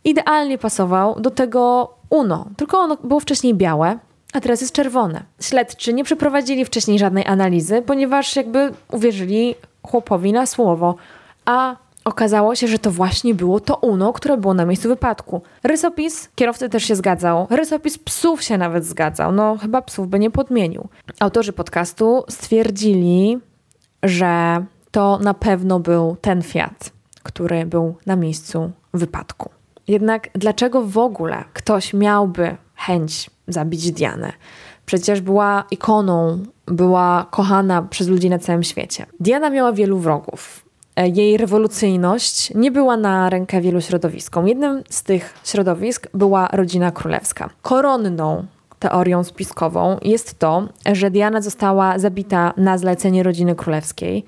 idealnie pasował do tego Uno. Tylko ono było wcześniej białe, a teraz jest czerwone. Śledczy nie przeprowadzili wcześniej żadnej analizy, ponieważ jakby uwierzyli chłopowi na słowo, a okazało się, że to właśnie było to Uno, które było na miejscu wypadku. Rysopis kierowcy też się zgadzał. Rysopis psów się nawet zgadzał. No chyba psów by nie podmienił. Autorzy podcastu stwierdzili, że to na pewno był ten Fiat, który był na miejscu wypadku. Jednak dlaczego w ogóle ktoś miałby chęć zabić Dianę? Przecież była ikoną, była kochana przez ludzi na całym świecie. Diana miała wielu wrogów. E, jej rewolucyjność nie była na rękę wielu środowiskom. Jednym z tych środowisk była rodzina królewska. Koronną teorią spiskową jest to, że Diana została zabita na zlecenie rodziny królewskiej.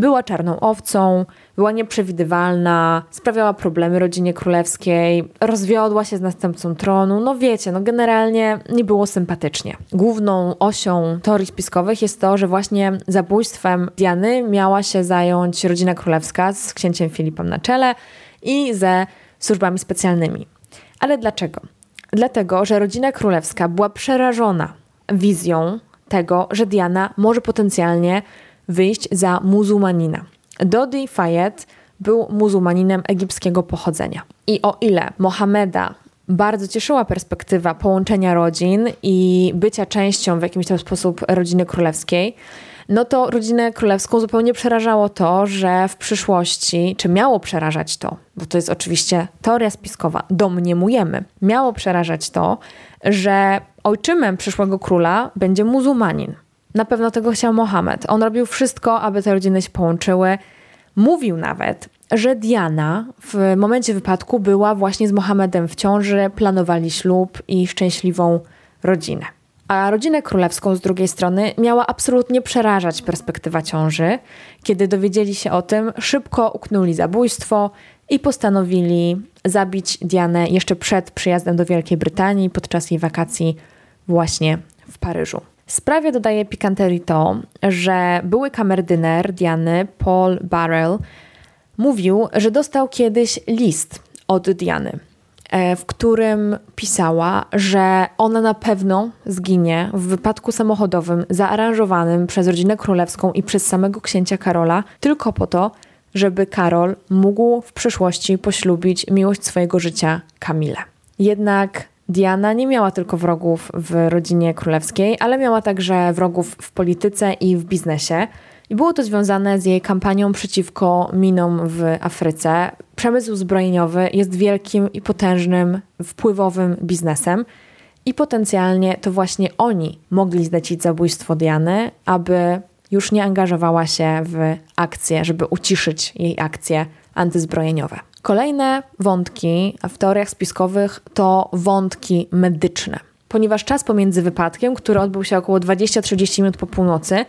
Była czarną owcą, była nieprzewidywalna, sprawiała problemy rodzinie królewskiej, rozwiodła się z następcą tronu. No wiecie, no generalnie nie było sympatycznie. Główną osią teorii spiskowych jest to, że właśnie zabójstwem Diany miała się zająć rodzina królewska z księciem Filipem na czele i ze służbami specjalnymi. Ale dlaczego? Dlatego, że rodzina królewska była przerażona wizją tego, że Diana może potencjalnie wyjść za muzułmanina. Dodi Fayed był muzułmaninem egipskiego pochodzenia. I o ile Mohameda bardzo cieszyła perspektywa połączenia rodzin i bycia częścią w jakimś tam sposób rodziny królewskiej, no to rodzinę królewską zupełnie przerażało to, że w przyszłości, czy miało przerażać to, bo to jest oczywiście teoria spiskowa, domniemujemy, miało przerażać to, że ojczymem przyszłego króla będzie muzułmanin. Na pewno tego chciał Mohamed. On robił wszystko, aby te rodziny się połączyły. Mówił nawet, że Diana w momencie wypadku była właśnie z Mohamedem w ciąży, planowali ślub i szczęśliwą rodzinę. A rodzinę królewską z drugiej strony miała absolutnie przerażać perspektywa ciąży. Kiedy dowiedzieli się o tym, szybko uknuli zabójstwo i postanowili zabić Dianę jeszcze przed przyjazdem do Wielkiej Brytanii podczas jej wakacji właśnie w Paryżu. Sprawie dodaje pikanterii to, że były kamerdyner Diany, Paul Barrel, mówił, że dostał kiedyś list od Diany, e, w którym pisała, że ona na pewno zginie w wypadku samochodowym zaaranżowanym przez rodzinę królewską i przez samego księcia Karola, tylko po to, żeby Karol mógł w przyszłości poślubić miłość swojego życia Kamilę. Jednak Diana nie miała tylko wrogów w rodzinie królewskiej, ale miała także wrogów w polityce i w biznesie. I było to związane z jej kampanią przeciwko minom w Afryce. Przemysł zbrojeniowy jest wielkim i potężnym, wpływowym biznesem. I potencjalnie to właśnie oni mogli zlecić zabójstwo Diany, aby już nie angażowała się w akcje, żeby uciszyć jej akcje antyzbrojeniowe. Kolejne wątki w teoriach spiskowych to wątki medyczne, ponieważ czas pomiędzy wypadkiem, który odbył się około 20-30 minut po północy,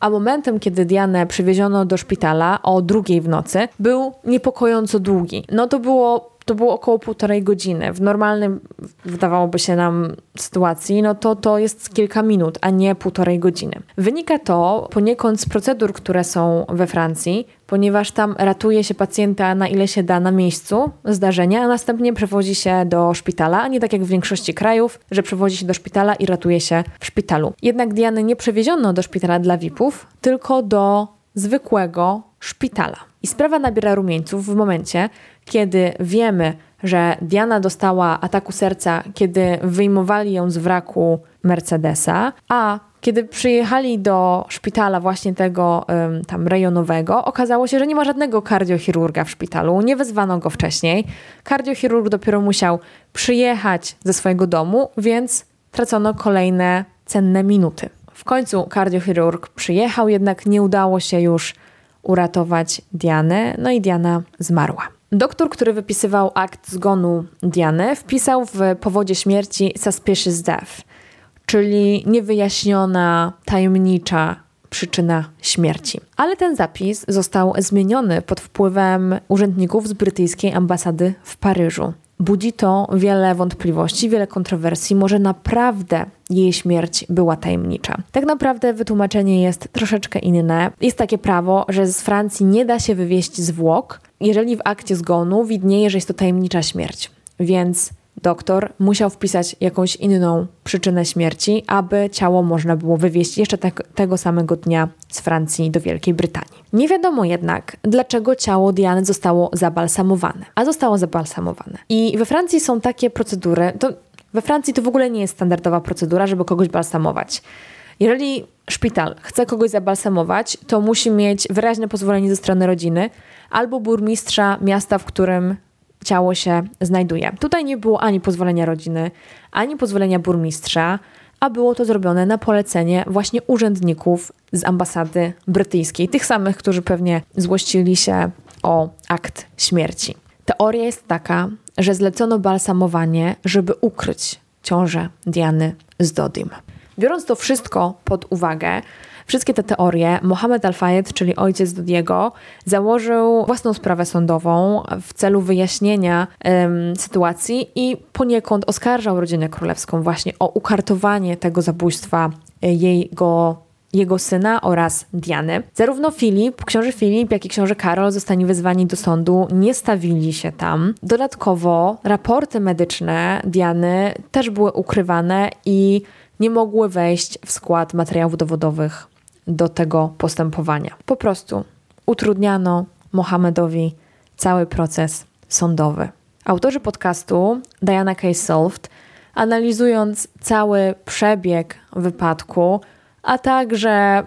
a momentem, kiedy Dianę przywieziono do szpitala o drugiej w nocy, był niepokojąco długi. No to było to było około półtorej godziny. W normalnym, wydawałoby się nam, sytuacji, no to to jest kilka minut, a nie półtorej godziny. Wynika to poniekąd z procedur, które są we Francji, ponieważ tam ratuje się pacjenta na ile się da na miejscu zdarzenia, a następnie przewozi się do szpitala, a nie tak jak w większości krajów, że przewozi się do szpitala i ratuje się w szpitalu. Jednak Diany nie przewieziono do szpitala dla VIP-ów, tylko do zwykłego szpitala. I sprawa nabiera rumieńców w momencie, kiedy wiemy, że Diana dostała ataku serca, kiedy wyjmowali ją z wraku Mercedesa, a kiedy przyjechali do szpitala właśnie tego tam rejonowego, okazało się, że nie ma żadnego kardiochirurga w szpitalu, nie wezwano go wcześniej. Kardiochirurg dopiero musiał przyjechać ze swojego domu, więc tracono kolejne cenne minuty. W końcu kardiochirurg przyjechał, jednak nie udało się już uratować Dianę, no i Diana zmarła. Doktor, który wypisywał akt zgonu Diany, wpisał w powodzie śmierci suspicious death, czyli niewyjaśniona, tajemnicza przyczyna śmierci. Ale ten zapis został zmieniony pod wpływem urzędników z brytyjskiej ambasady w Paryżu. Budzi to wiele wątpliwości, wiele kontrowersji. Może naprawdę jej śmierć była tajemnicza. Tak naprawdę wytłumaczenie jest troszeczkę inne. Jest takie prawo, że z Francji nie da się wywieźć zwłok, jeżeli w akcie zgonu widnieje, że jest to tajemnicza śmierć. Więc doktor musiał wpisać jakąś inną przyczynę śmierci, aby ciało można było wywieźć jeszcze te tego samego dnia z Francji do Wielkiej Brytanii. Nie wiadomo jednak, dlaczego ciało Diany zostało zabalsamowane, a zostało zabalsamowane. I we Francji są takie procedury, to we Francji to w ogóle nie jest standardowa procedura, żeby kogoś balsamować. Jeżeli szpital chce kogoś zabalsamować, to musi mieć wyraźne pozwolenie ze strony rodziny albo burmistrza miasta, w którym ciało się znajduje. Tutaj nie było ani pozwolenia rodziny, ani pozwolenia burmistrza, a było to zrobione na polecenie właśnie urzędników z ambasady brytyjskiej, tych samych, którzy pewnie złościli się o akt śmierci. Teoria jest taka, że zlecono balsamowanie, żeby ukryć ciążę Diany z Dodim. Biorąc to wszystko pod uwagę, wszystkie te teorie, Mohamed Al-Fayed, czyli ojciec Dodiego, założył własną sprawę sądową w celu wyjaśnienia um, sytuacji i poniekąd oskarżał rodzinę królewską właśnie o ukartowanie tego zabójstwa e, jego jego syna oraz Diany. Zarówno Filip, książę Filip, jak i książę Karol zostali wezwani do sądu, nie stawili się tam. Dodatkowo raporty medyczne Diany też były ukrywane i nie mogły wejść w skład materiałów dowodowych do tego postępowania. Po prostu utrudniano Mohamedowi cały proces sądowy. Autorzy podcastu Diana K. Solved, analizując cały przebieg wypadku, a także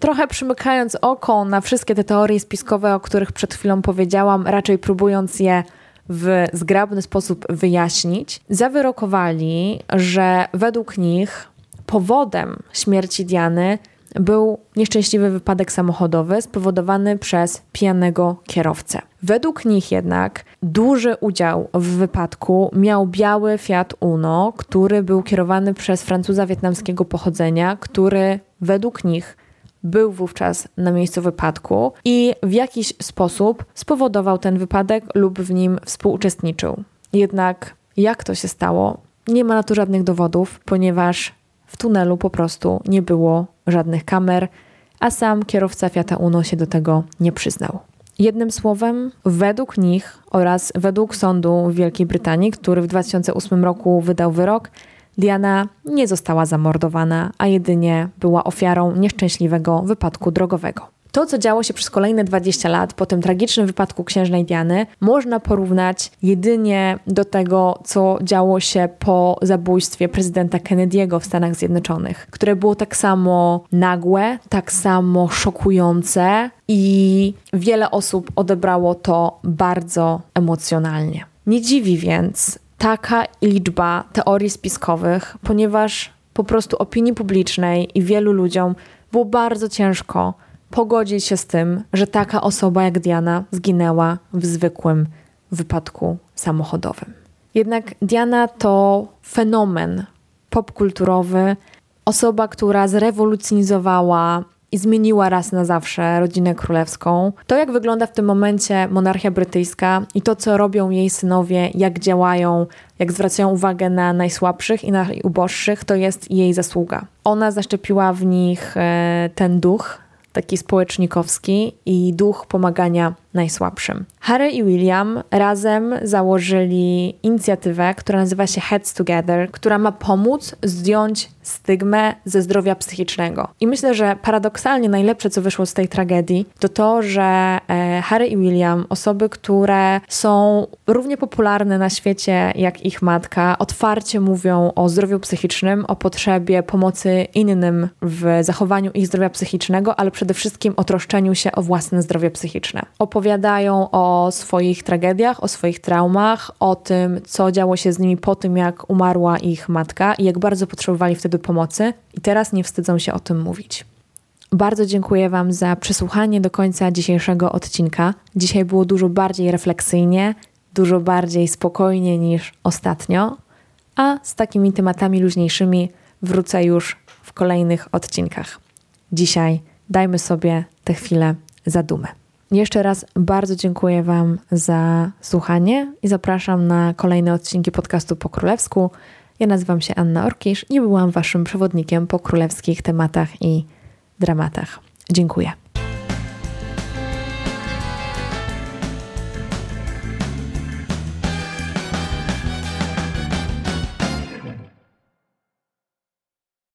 trochę przymykając oko na wszystkie te teorie spiskowe, o których przed chwilą powiedziałam, raczej próbując je w zgrabny sposób wyjaśnić, zawyrokowali, że według nich powodem śmierci Diany był nieszczęśliwy wypadek samochodowy spowodowany przez pijanego kierowcę. Według nich jednak duży udział w wypadku miał biały Fiat Uno, który był kierowany przez Francuza wietnamskiego pochodzenia, który według nich był wówczas na miejscu wypadku i w jakiś sposób spowodował ten wypadek lub w nim współuczestniczył. Jednak jak to się stało? Nie ma na to żadnych dowodów, ponieważ w tunelu po prostu nie było żadnych kamer, a sam kierowca Fiata Uno się do tego nie przyznał. Jednym słowem, według nich oraz według sądu w Wielkiej Brytanii, który w 2008 roku wydał wyrok, Diana nie została zamordowana, a jedynie była ofiarą nieszczęśliwego wypadku drogowego. To, co działo się przez kolejne 20 lat po tym tragicznym wypadku księżnej Diany, można porównać jedynie do tego, co działo się po zabójstwie prezydenta Kennedy'ego w Stanach Zjednoczonych, które było tak samo nagłe, tak samo szokujące i wiele osób odebrało to bardzo emocjonalnie. Nie dziwi więc taka liczba teorii spiskowych, ponieważ po prostu opinii publicznej i wielu ludziom było bardzo ciężko pogodzić się z tym, że taka osoba jak Diana zginęła w zwykłym wypadku samochodowym. Jednak Diana to fenomen popkulturowy, osoba, która zrewolucjonizowała i zmieniła raz na zawsze rodzinę królewską. To, jak wygląda w tym momencie monarchia brytyjska i to, co robią jej synowie, jak działają, jak zwracają uwagę na najsłabszych i najuboższych, to jest jej zasługa. Ona zaszczepiła w nich e, ten duch taki społecznikowski i duch pomagania najsłabszym. Harry i William razem założyli inicjatywę, która nazywa się Heads Together, która ma pomóc zdjąć stygmę ze zdrowia psychicznego. I myślę, że paradoksalnie najlepsze, co wyszło z tej tragedii, to to, że e, Harry i William, osoby, które są równie popularne na świecie jak ich matka, otwarcie mówią o zdrowiu psychicznym, o potrzebie pomocy innym w zachowaniu ich zdrowia psychicznego, ale przede wszystkim o troszczeniu się o własne zdrowie psychiczne. Opowiadają o swoich tragediach, o swoich traumach, o tym, co działo się z nimi po tym, jak umarła ich matka i jak bardzo potrzebowali wtedy pomocy, i teraz nie wstydzą się o tym mówić. Bardzo dziękuję Wam za przesłuchanie do końca dzisiejszego odcinka. Dzisiaj było dużo bardziej refleksyjnie, dużo bardziej spokojnie niż ostatnio, a z takimi tematami luźniejszymi wrócę już w kolejnych odcinkach. Dzisiaj dajmy sobie tę chwilę zadumę. Jeszcze raz bardzo dziękuję Wam za słuchanie i zapraszam na kolejne odcinki podcastu po królewsku. Ja nazywam się Anna Orkisz i byłam Waszym przewodnikiem po królewskich tematach i dramatach. Dziękuję.